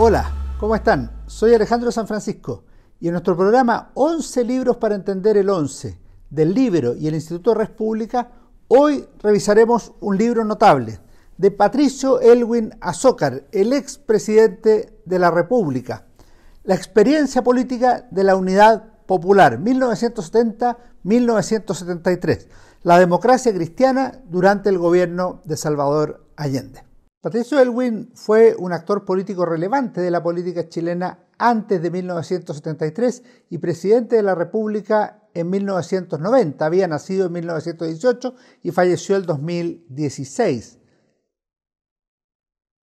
Hola, ¿cómo están? Soy Alejandro San Francisco y en nuestro programa 11 libros para entender el 11 del libro y el Instituto Red Pública, hoy revisaremos un libro notable de Patricio Elwin Azócar, el expresidente de la República, La experiencia política de la Unidad Popular, 1970-1973, la democracia cristiana durante el gobierno de Salvador Allende. Patricio Elwin fue un actor político relevante de la política chilena antes de 1973 y presidente de la República en 1990. Había nacido en 1918 y falleció en 2016.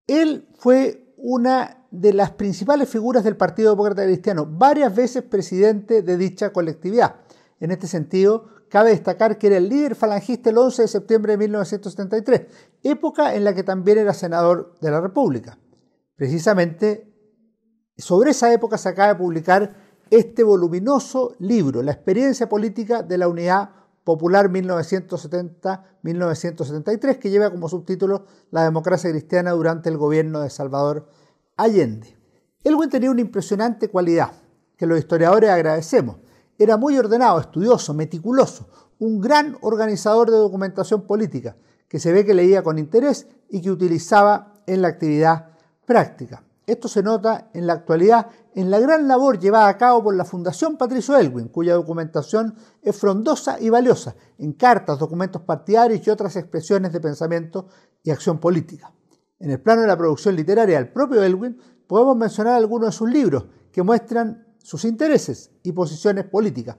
Él fue una de las principales figuras del Partido Demócrata Cristiano, varias veces presidente de dicha colectividad. En este sentido, Cabe destacar que era el líder falangista el 11 de septiembre de 1973, época en la que también era senador de la República. Precisamente sobre esa época se acaba de publicar este voluminoso libro, La experiencia política de la Unidad Popular 1970-1973, que lleva como subtítulo La democracia cristiana durante el gobierno de Salvador Allende. Elwin tenía una impresionante cualidad que los historiadores agradecemos, era muy ordenado, estudioso, meticuloso, un gran organizador de documentación política, que se ve que leía con interés y que utilizaba en la actividad práctica. Esto se nota en la actualidad en la gran labor llevada a cabo por la Fundación Patricio Elwin, cuya documentación es frondosa y valiosa en cartas, documentos partidarios y otras expresiones de pensamiento y acción política. En el plano de la producción literaria del propio Elwin, podemos mencionar algunos de sus libros que muestran sus intereses y posiciones políticas.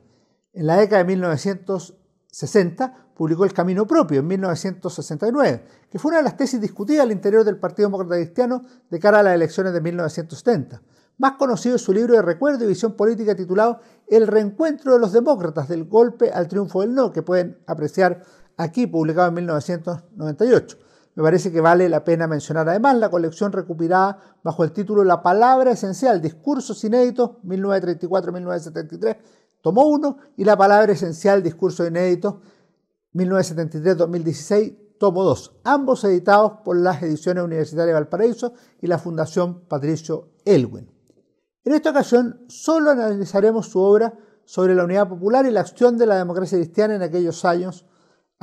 En la década de 1960 publicó El Camino Propio en 1969, que fue una de las tesis discutidas al interior del Partido Demócrata Cristiano de cara a las elecciones de 1970. Más conocido es su libro de recuerdo y visión política titulado El reencuentro de los demócratas del golpe al triunfo del no, que pueden apreciar aquí, publicado en 1998. Me parece que vale la pena mencionar. Además la colección recopilada bajo el título La Palabra Esencial, Discursos Inéditos 1934-1973, tomo 1, y La Palabra Esencial, Discursos Inéditos 1973-2016, tomo 2, ambos editados por las ediciones universitarias de Valparaíso y la Fundación Patricio Elwin. En esta ocasión solo analizaremos su obra sobre la unidad popular y la acción de la democracia cristiana en aquellos años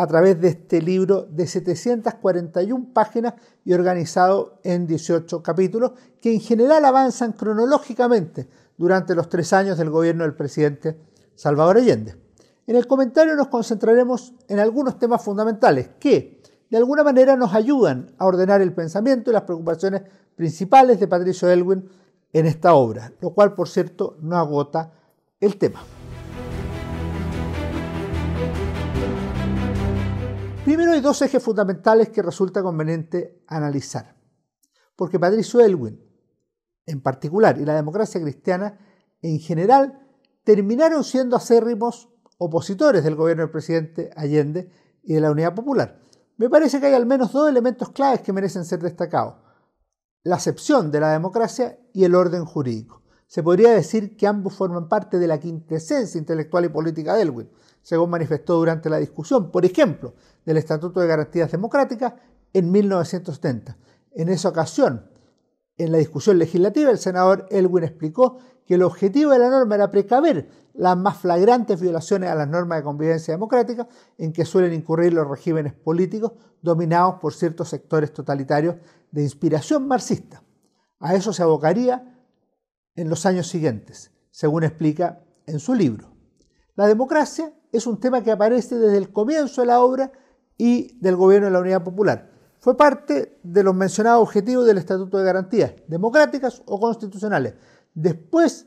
a través de este libro de 741 páginas y organizado en 18 capítulos, que en general avanzan cronológicamente durante los tres años del gobierno del presidente Salvador Allende. En el comentario nos concentraremos en algunos temas fundamentales que, de alguna manera, nos ayudan a ordenar el pensamiento y las preocupaciones principales de Patricio Elwin en esta obra, lo cual, por cierto, no agota el tema. Primero hay dos ejes fundamentales que resulta conveniente analizar. Porque Patricio Elwin, en particular, y la democracia cristiana en general, terminaron siendo acérrimos opositores del gobierno del presidente Allende y de la Unidad Popular. Me parece que hay al menos dos elementos claves que merecen ser destacados. La acepción de la democracia y el orden jurídico. Se podría decir que ambos forman parte de la quintesencia intelectual y política de Elwin, según manifestó durante la discusión, por ejemplo, del Estatuto de Garantías Democráticas en 1970. En esa ocasión, en la discusión legislativa, el senador Elwin explicó que el objetivo de la norma era precaver las más flagrantes violaciones a las normas de convivencia democrática en que suelen incurrir los regímenes políticos dominados por ciertos sectores totalitarios de inspiración marxista. A eso se abocaría en los años siguientes, según explica en su libro. La democracia es un tema que aparece desde el comienzo de la obra y del gobierno de la Unidad Popular. Fue parte de los mencionados objetivos del Estatuto de Garantías, democráticas o constitucionales. Después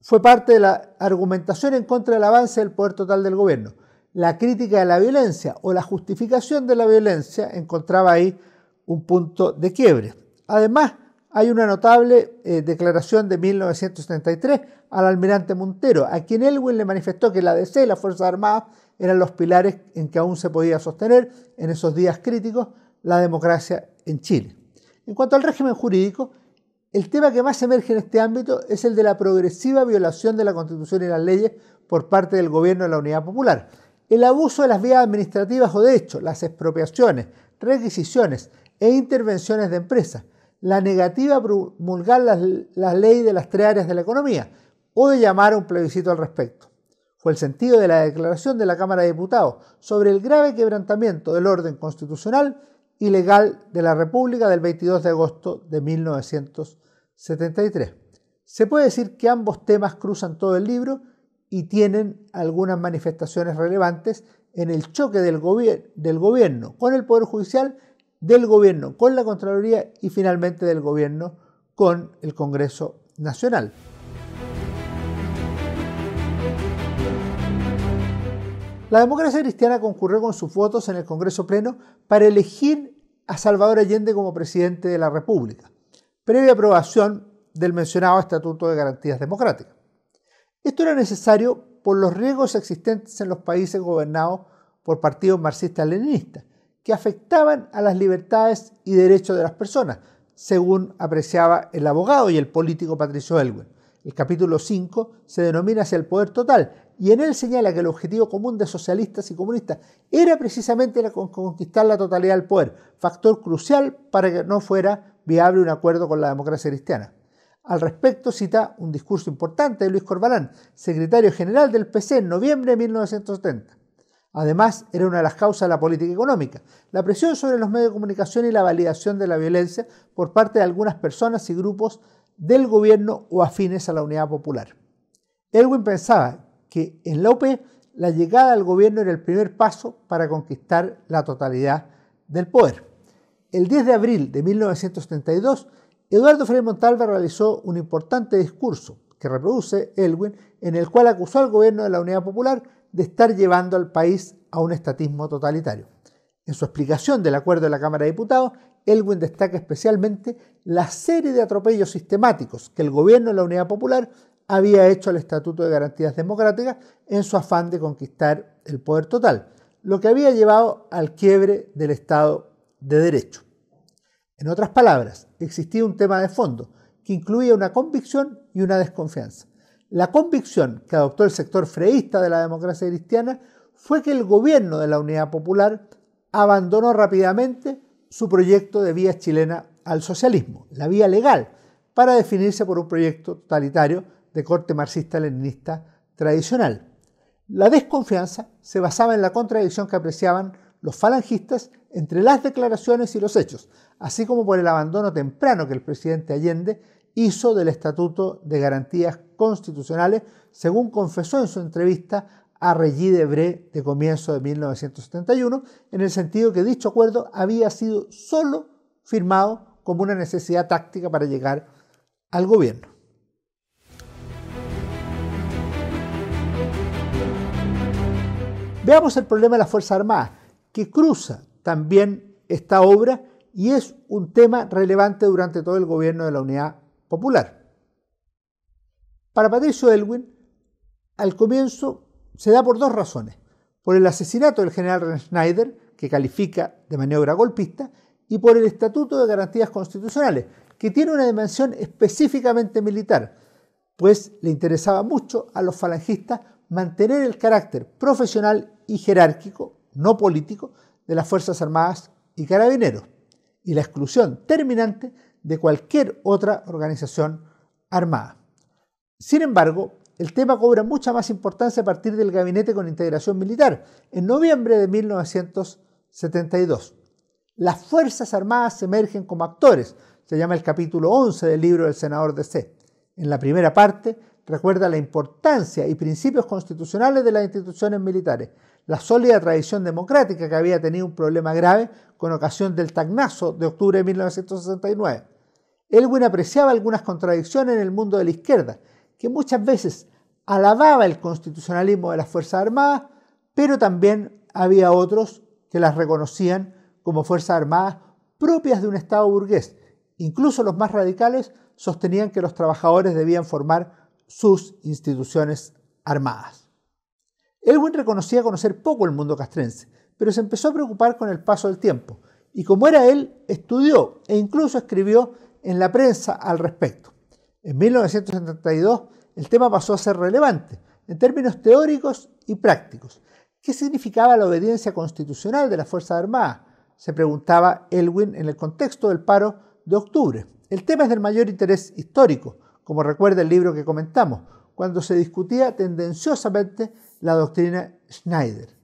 fue parte de la argumentación en contra del avance del poder total del gobierno. La crítica de la violencia o la justificación de la violencia encontraba ahí un punto de quiebre. Además, hay una notable eh, declaración de 1973 al almirante Montero, a quien Elwin le manifestó que la DC y las Fuerzas Armadas eran los pilares en que aún se podía sostener en esos días críticos la democracia en Chile. En cuanto al régimen jurídico, el tema que más emerge en este ámbito es el de la progresiva violación de la Constitución y las leyes por parte del gobierno de la Unidad Popular. El abuso de las vías administrativas o de hecho, las expropiaciones, requisiciones e intervenciones de empresas, la negativa a promulgar la, la ley de las tres áreas de la economía o de llamar a un plebiscito al respecto. Fue el sentido de la declaración de la Cámara de Diputados sobre el grave quebrantamiento del orden constitucional y legal de la República del 22 de agosto de 1973. Se puede decir que ambos temas cruzan todo el libro y tienen algunas manifestaciones relevantes en el choque del gobierno con el Poder Judicial, del gobierno con la Contraloría y finalmente del gobierno con el Congreso Nacional. La democracia cristiana concurrió con sus votos en el Congreso Pleno para elegir a Salvador Allende como presidente de la República, previa aprobación del mencionado Estatuto de Garantías Democráticas. Esto era necesario por los riesgos existentes en los países gobernados por partidos marxistas-leninistas, que afectaban a las libertades y derechos de las personas, según apreciaba el abogado y el político Patricio Elwin. El capítulo 5 se denomina hacia el poder total y en él señala que el objetivo común de socialistas y comunistas era precisamente conquistar la totalidad del poder, factor crucial para que no fuera viable un acuerdo con la democracia cristiana. Al respecto cita un discurso importante de Luis Corbalán, secretario general del PC en noviembre de 1970. Además, era una de las causas de la política económica, la presión sobre los medios de comunicación y la validación de la violencia por parte de algunas personas y grupos del gobierno o afines a la unidad popular. Elwin pensaba que en la OP la llegada al gobierno era el primer paso para conquistar la totalidad del poder. El 10 de abril de 1972, Eduardo Frei Montalva realizó un importante discurso que reproduce Elwin, en el cual acusó al gobierno de la Unidad Popular de estar llevando al país a un estatismo totalitario. En su explicación del acuerdo de la Cámara de Diputados, Elwin destaca especialmente la serie de atropellos sistemáticos que el gobierno de la Unidad Popular había hecho al Estatuto de Garantías Democráticas en su afán de conquistar el poder total, lo que había llevado al quiebre del Estado de Derecho. En otras palabras, existía un tema de fondo que incluía una convicción y una desconfianza. La convicción que adoptó el sector freísta de la democracia cristiana fue que el gobierno de la Unidad Popular abandonó rápidamente su proyecto de vía chilena al socialismo, la vía legal, para definirse por un proyecto totalitario de corte marxista-leninista tradicional. La desconfianza se basaba en la contradicción que apreciaban los falangistas entre las declaraciones y los hechos, así como por el abandono temprano que el presidente Allende hizo del Estatuto de Garantías Constitucionales, según confesó en su entrevista a Regis Debré de comienzo de 1971, en el sentido que dicho acuerdo había sido solo firmado como una necesidad táctica para llegar al gobierno. Veamos el problema de las Fuerzas Armadas, que cruza también esta obra y es un tema relevante durante todo el gobierno de la Unidad Popular. Para Patricio Elwin, al comienzo se da por dos razones. Por el asesinato del general Schneider, que califica de maniobra golpista, y por el Estatuto de Garantías Constitucionales, que tiene una dimensión específicamente militar, pues le interesaba mucho a los falangistas mantener el carácter profesional y jerárquico, no político, de las Fuerzas Armadas y Carabineros, y la exclusión terminante de cualquier otra organización armada. Sin embargo, el tema cobra mucha más importancia a partir del gabinete con integración militar, en noviembre de 1972. Las Fuerzas Armadas emergen como actores, se llama el capítulo 11 del libro del senador C. En la primera parte recuerda la importancia y principios constitucionales de las instituciones militares, la sólida tradición democrática que había tenido un problema grave con ocasión del tagnazo de octubre de 1969. Elwin apreciaba algunas contradicciones en el mundo de la izquierda que muchas veces alababa el constitucionalismo de las Fuerzas Armadas, pero también había otros que las reconocían como Fuerzas Armadas propias de un Estado burgués. Incluso los más radicales sostenían que los trabajadores debían formar sus instituciones armadas. Elwin reconocía conocer poco el mundo castrense, pero se empezó a preocupar con el paso del tiempo, y como era él, estudió e incluso escribió en la prensa al respecto. En 1972 el tema pasó a ser relevante en términos teóricos y prácticos. ¿Qué significaba la obediencia constitucional de las Fuerzas Armadas? Se preguntaba Elwin en el contexto del paro de octubre. El tema es del mayor interés histórico, como recuerda el libro que comentamos, cuando se discutía tendenciosamente la doctrina Schneider.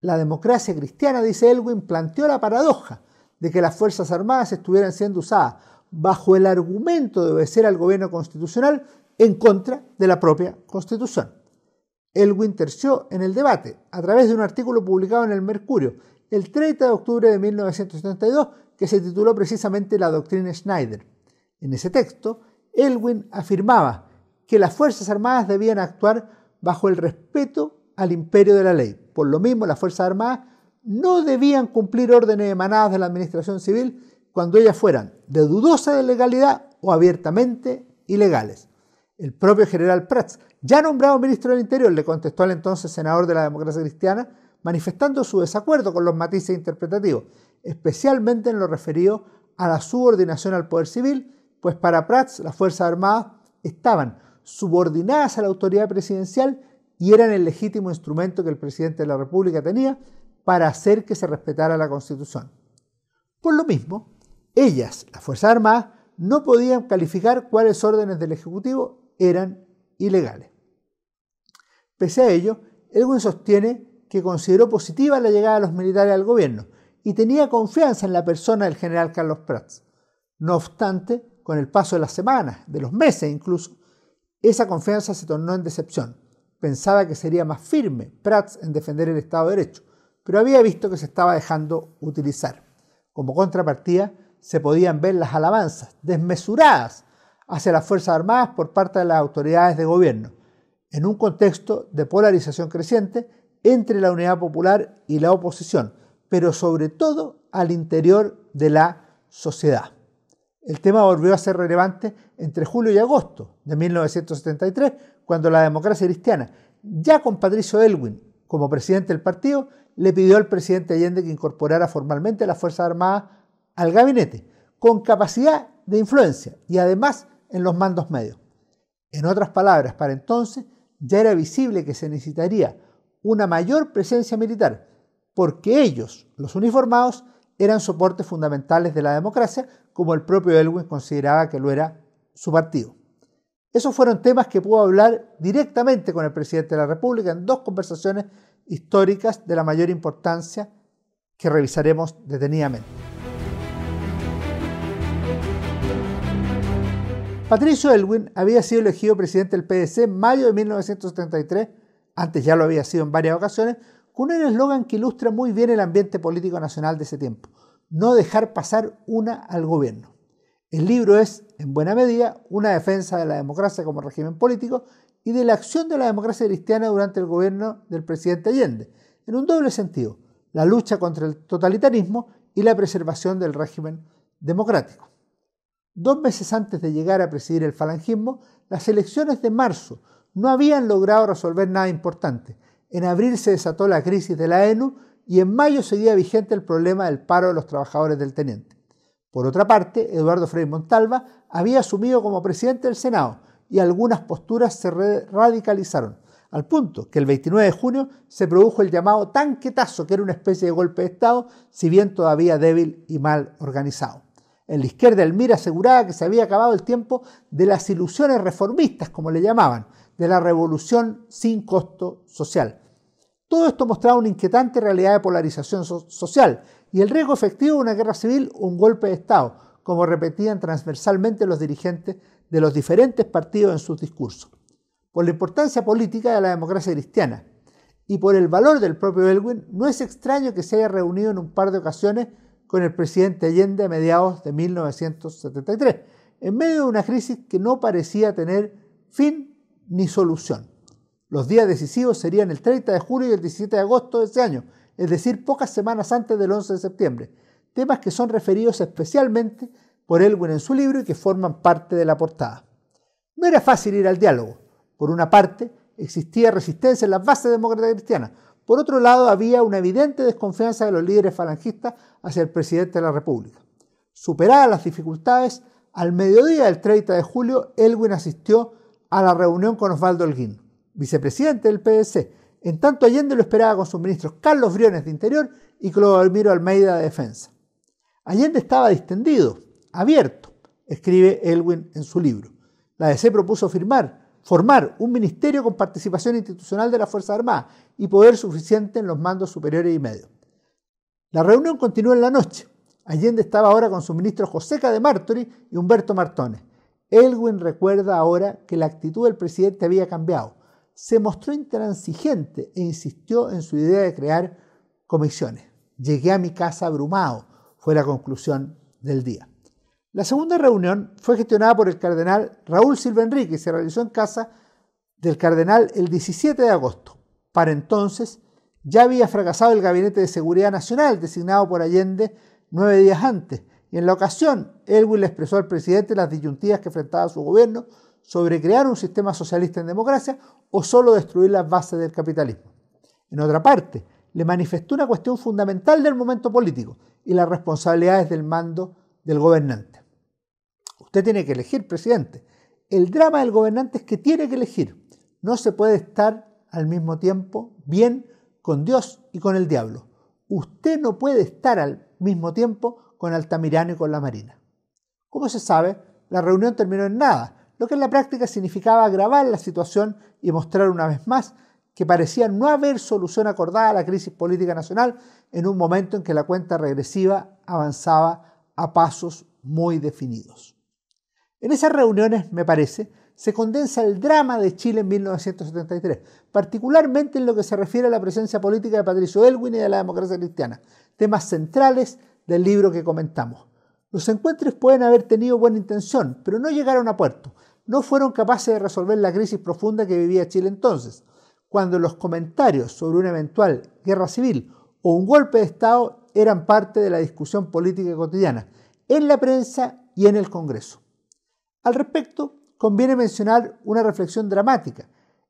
La democracia cristiana, dice Elwin, planteó la paradoja de que las Fuerzas Armadas estuvieran siendo usadas bajo el argumento de obedecer al gobierno constitucional en contra de la propia Constitución. Elwin terció en el debate a través de un artículo publicado en el Mercurio el 30 de octubre de 1972 que se tituló precisamente La doctrina Schneider. En ese texto, Elwin afirmaba que las Fuerzas Armadas debían actuar bajo el respeto al imperio de la ley. Por lo mismo, las Fuerzas Armadas no debían cumplir órdenes emanadas de la Administración Civil cuando ellas fueran de dudosa legalidad o abiertamente ilegales. El propio general Prats, ya nombrado ministro del Interior, le contestó al entonces senador de la democracia cristiana, manifestando su desacuerdo con los matices interpretativos, especialmente en lo referido a la subordinación al poder civil, pues para Prats las Fuerzas Armadas estaban subordinadas a la autoridad presidencial y eran el legítimo instrumento que el presidente de la República tenía para hacer que se respetara la Constitución. Por lo mismo, ellas, las Fuerzas Armadas, no podían calificar cuáles órdenes del Ejecutivo eran ilegales. Pese a ello, Elwin sostiene que consideró positiva la llegada de los militares al gobierno y tenía confianza en la persona del general Carlos Prats. No obstante, con el paso de las semanas, de los meses incluso, esa confianza se tornó en decepción. Pensaba que sería más firme Prats en defender el Estado de Derecho, pero había visto que se estaba dejando utilizar. Como contrapartida, se podían ver las alabanzas desmesuradas hacia las Fuerzas Armadas por parte de las autoridades de gobierno, en un contexto de polarización creciente entre la unidad popular y la oposición, pero sobre todo al interior de la sociedad. El tema volvió a ser relevante entre julio y agosto de 1973, cuando la democracia cristiana, ya con Patricio Elwin como presidente del partido, le pidió al presidente Allende que incorporara formalmente las Fuerzas Armadas al gabinete, con capacidad de influencia y además en los mandos medios. En otras palabras, para entonces ya era visible que se necesitaría una mayor presencia militar, porque ellos, los uniformados, eran soportes fundamentales de la democracia, como el propio Elwin consideraba que lo era su partido. Esos fueron temas que pudo hablar directamente con el presidente de la República en dos conversaciones históricas de la mayor importancia que revisaremos detenidamente. Patricio Elwin había sido elegido presidente del PDC en mayo de 1973, antes ya lo había sido en varias ocasiones, con un eslogan que ilustra muy bien el ambiente político nacional de ese tiempo, no dejar pasar una al gobierno. El libro es, en buena medida, una defensa de la democracia como régimen político y de la acción de la democracia cristiana durante el gobierno del presidente Allende, en un doble sentido, la lucha contra el totalitarismo y la preservación del régimen democrático. Dos meses antes de llegar a presidir el falangismo, las elecciones de marzo no habían logrado resolver nada importante. En abril se desató la crisis de la ENU y en mayo seguía vigente el problema del paro de los trabajadores del teniente. Por otra parte, Eduardo Frei Montalva había asumido como presidente del Senado y algunas posturas se radicalizaron, al punto que el 29 de junio se produjo el llamado tanquetazo, que era una especie de golpe de Estado, si bien todavía débil y mal organizado. En la izquierda, Elmira aseguraba que se había acabado el tiempo de las ilusiones reformistas, como le llamaban, de la revolución sin costo social. Todo esto mostraba una inquietante realidad de polarización social y el riesgo efectivo de una guerra civil o un golpe de Estado, como repetían transversalmente los dirigentes de los diferentes partidos en sus discursos. Por la importancia política de la democracia cristiana y por el valor del propio Elwin, no es extraño que se haya reunido en un par de ocasiones con el presidente Allende a mediados de 1973, en medio de una crisis que no parecía tener fin ni solución. Los días decisivos serían el 30 de julio y el 17 de agosto de ese año, es decir, pocas semanas antes del 11 de septiembre, temas que son referidos especialmente por Elwin en su libro y que forman parte de la portada. No era fácil ir al diálogo. Por una parte, existía resistencia en las bases demócratas cristianas, por otro lado, había una evidente desconfianza de los líderes falangistas hacia el presidente de la República. Superadas las dificultades, al mediodía del 30 de julio, Elwin asistió a la reunión con Osvaldo Holguín, vicepresidente del PDC, en tanto Allende lo esperaba con sus ministros Carlos Briones de Interior y Clodomiro Almeida de Defensa. Allende estaba distendido, abierto, escribe Elwin en su libro. La DC propuso firmar, formar un ministerio con participación institucional de las Fuerzas Armadas y poder suficiente en los mandos superiores y medios. La reunión continuó en la noche. Allende estaba ahora con su ministro Joseca de Martori y Humberto Martone. Elwin recuerda ahora que la actitud del presidente había cambiado. Se mostró intransigente e insistió en su idea de crear comisiones. Llegué a mi casa abrumado, fue la conclusión del día. La segunda reunión fue gestionada por el cardenal Raúl Silva Enrique y se realizó en casa del cardenal el 17 de agosto. Para entonces ya había fracasado el Gabinete de Seguridad Nacional designado por Allende nueve días antes y en la ocasión Elwin le expresó al presidente las disyuntivas que enfrentaba su gobierno sobre crear un sistema socialista en democracia o solo destruir las bases del capitalismo. En otra parte, le manifestó una cuestión fundamental del momento político y las responsabilidades del mando del gobernante. Usted tiene que elegir, presidente. El drama del gobernante es que tiene que elegir. No se puede estar al mismo tiempo bien con Dios y con el diablo. Usted no puede estar al mismo tiempo con Altamirano y con la Marina. Como se sabe, la reunión terminó en nada, lo que en la práctica significaba agravar la situación y mostrar una vez más que parecía no haber solución acordada a la crisis política nacional en un momento en que la cuenta regresiva avanzaba a pasos muy definidos. En esas reuniones, me parece, se condensa el drama de Chile en 1973, particularmente en lo que se refiere a la presencia política de Patricio Elwin y de la democracia cristiana, temas centrales del libro que comentamos. Los encuentros pueden haber tenido buena intención, pero no llegaron a puerto. No fueron capaces de resolver la crisis profunda que vivía Chile entonces, cuando los comentarios sobre una eventual guerra civil o un golpe de Estado eran parte de la discusión política cotidiana, en la prensa y en el Congreso. Al respecto, conviene mencionar una reflexión dramática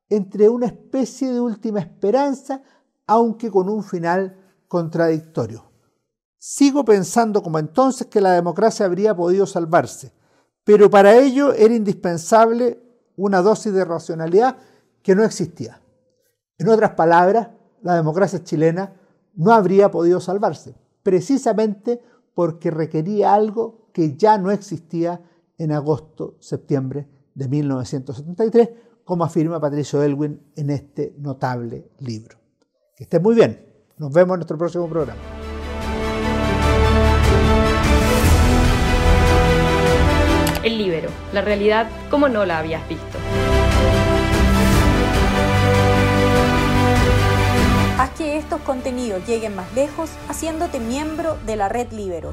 entre una especie de última esperanza, aunque con un final contradictorio. Sigo pensando como entonces que la democracia habría podido salvarse, pero para ello era indispensable una dosis de racionalidad que no existía. En otras palabras, la democracia chilena no habría podido salvarse, precisamente porque requería algo que ya no existía en agosto, septiembre de 1973, como afirma Patricio Elwin en este notable libro. Que esté muy bien. Nos vemos en nuestro próximo programa. El libro, la realidad como no la habías visto. Haz que estos contenidos lleguen más lejos haciéndote miembro de la red Libero.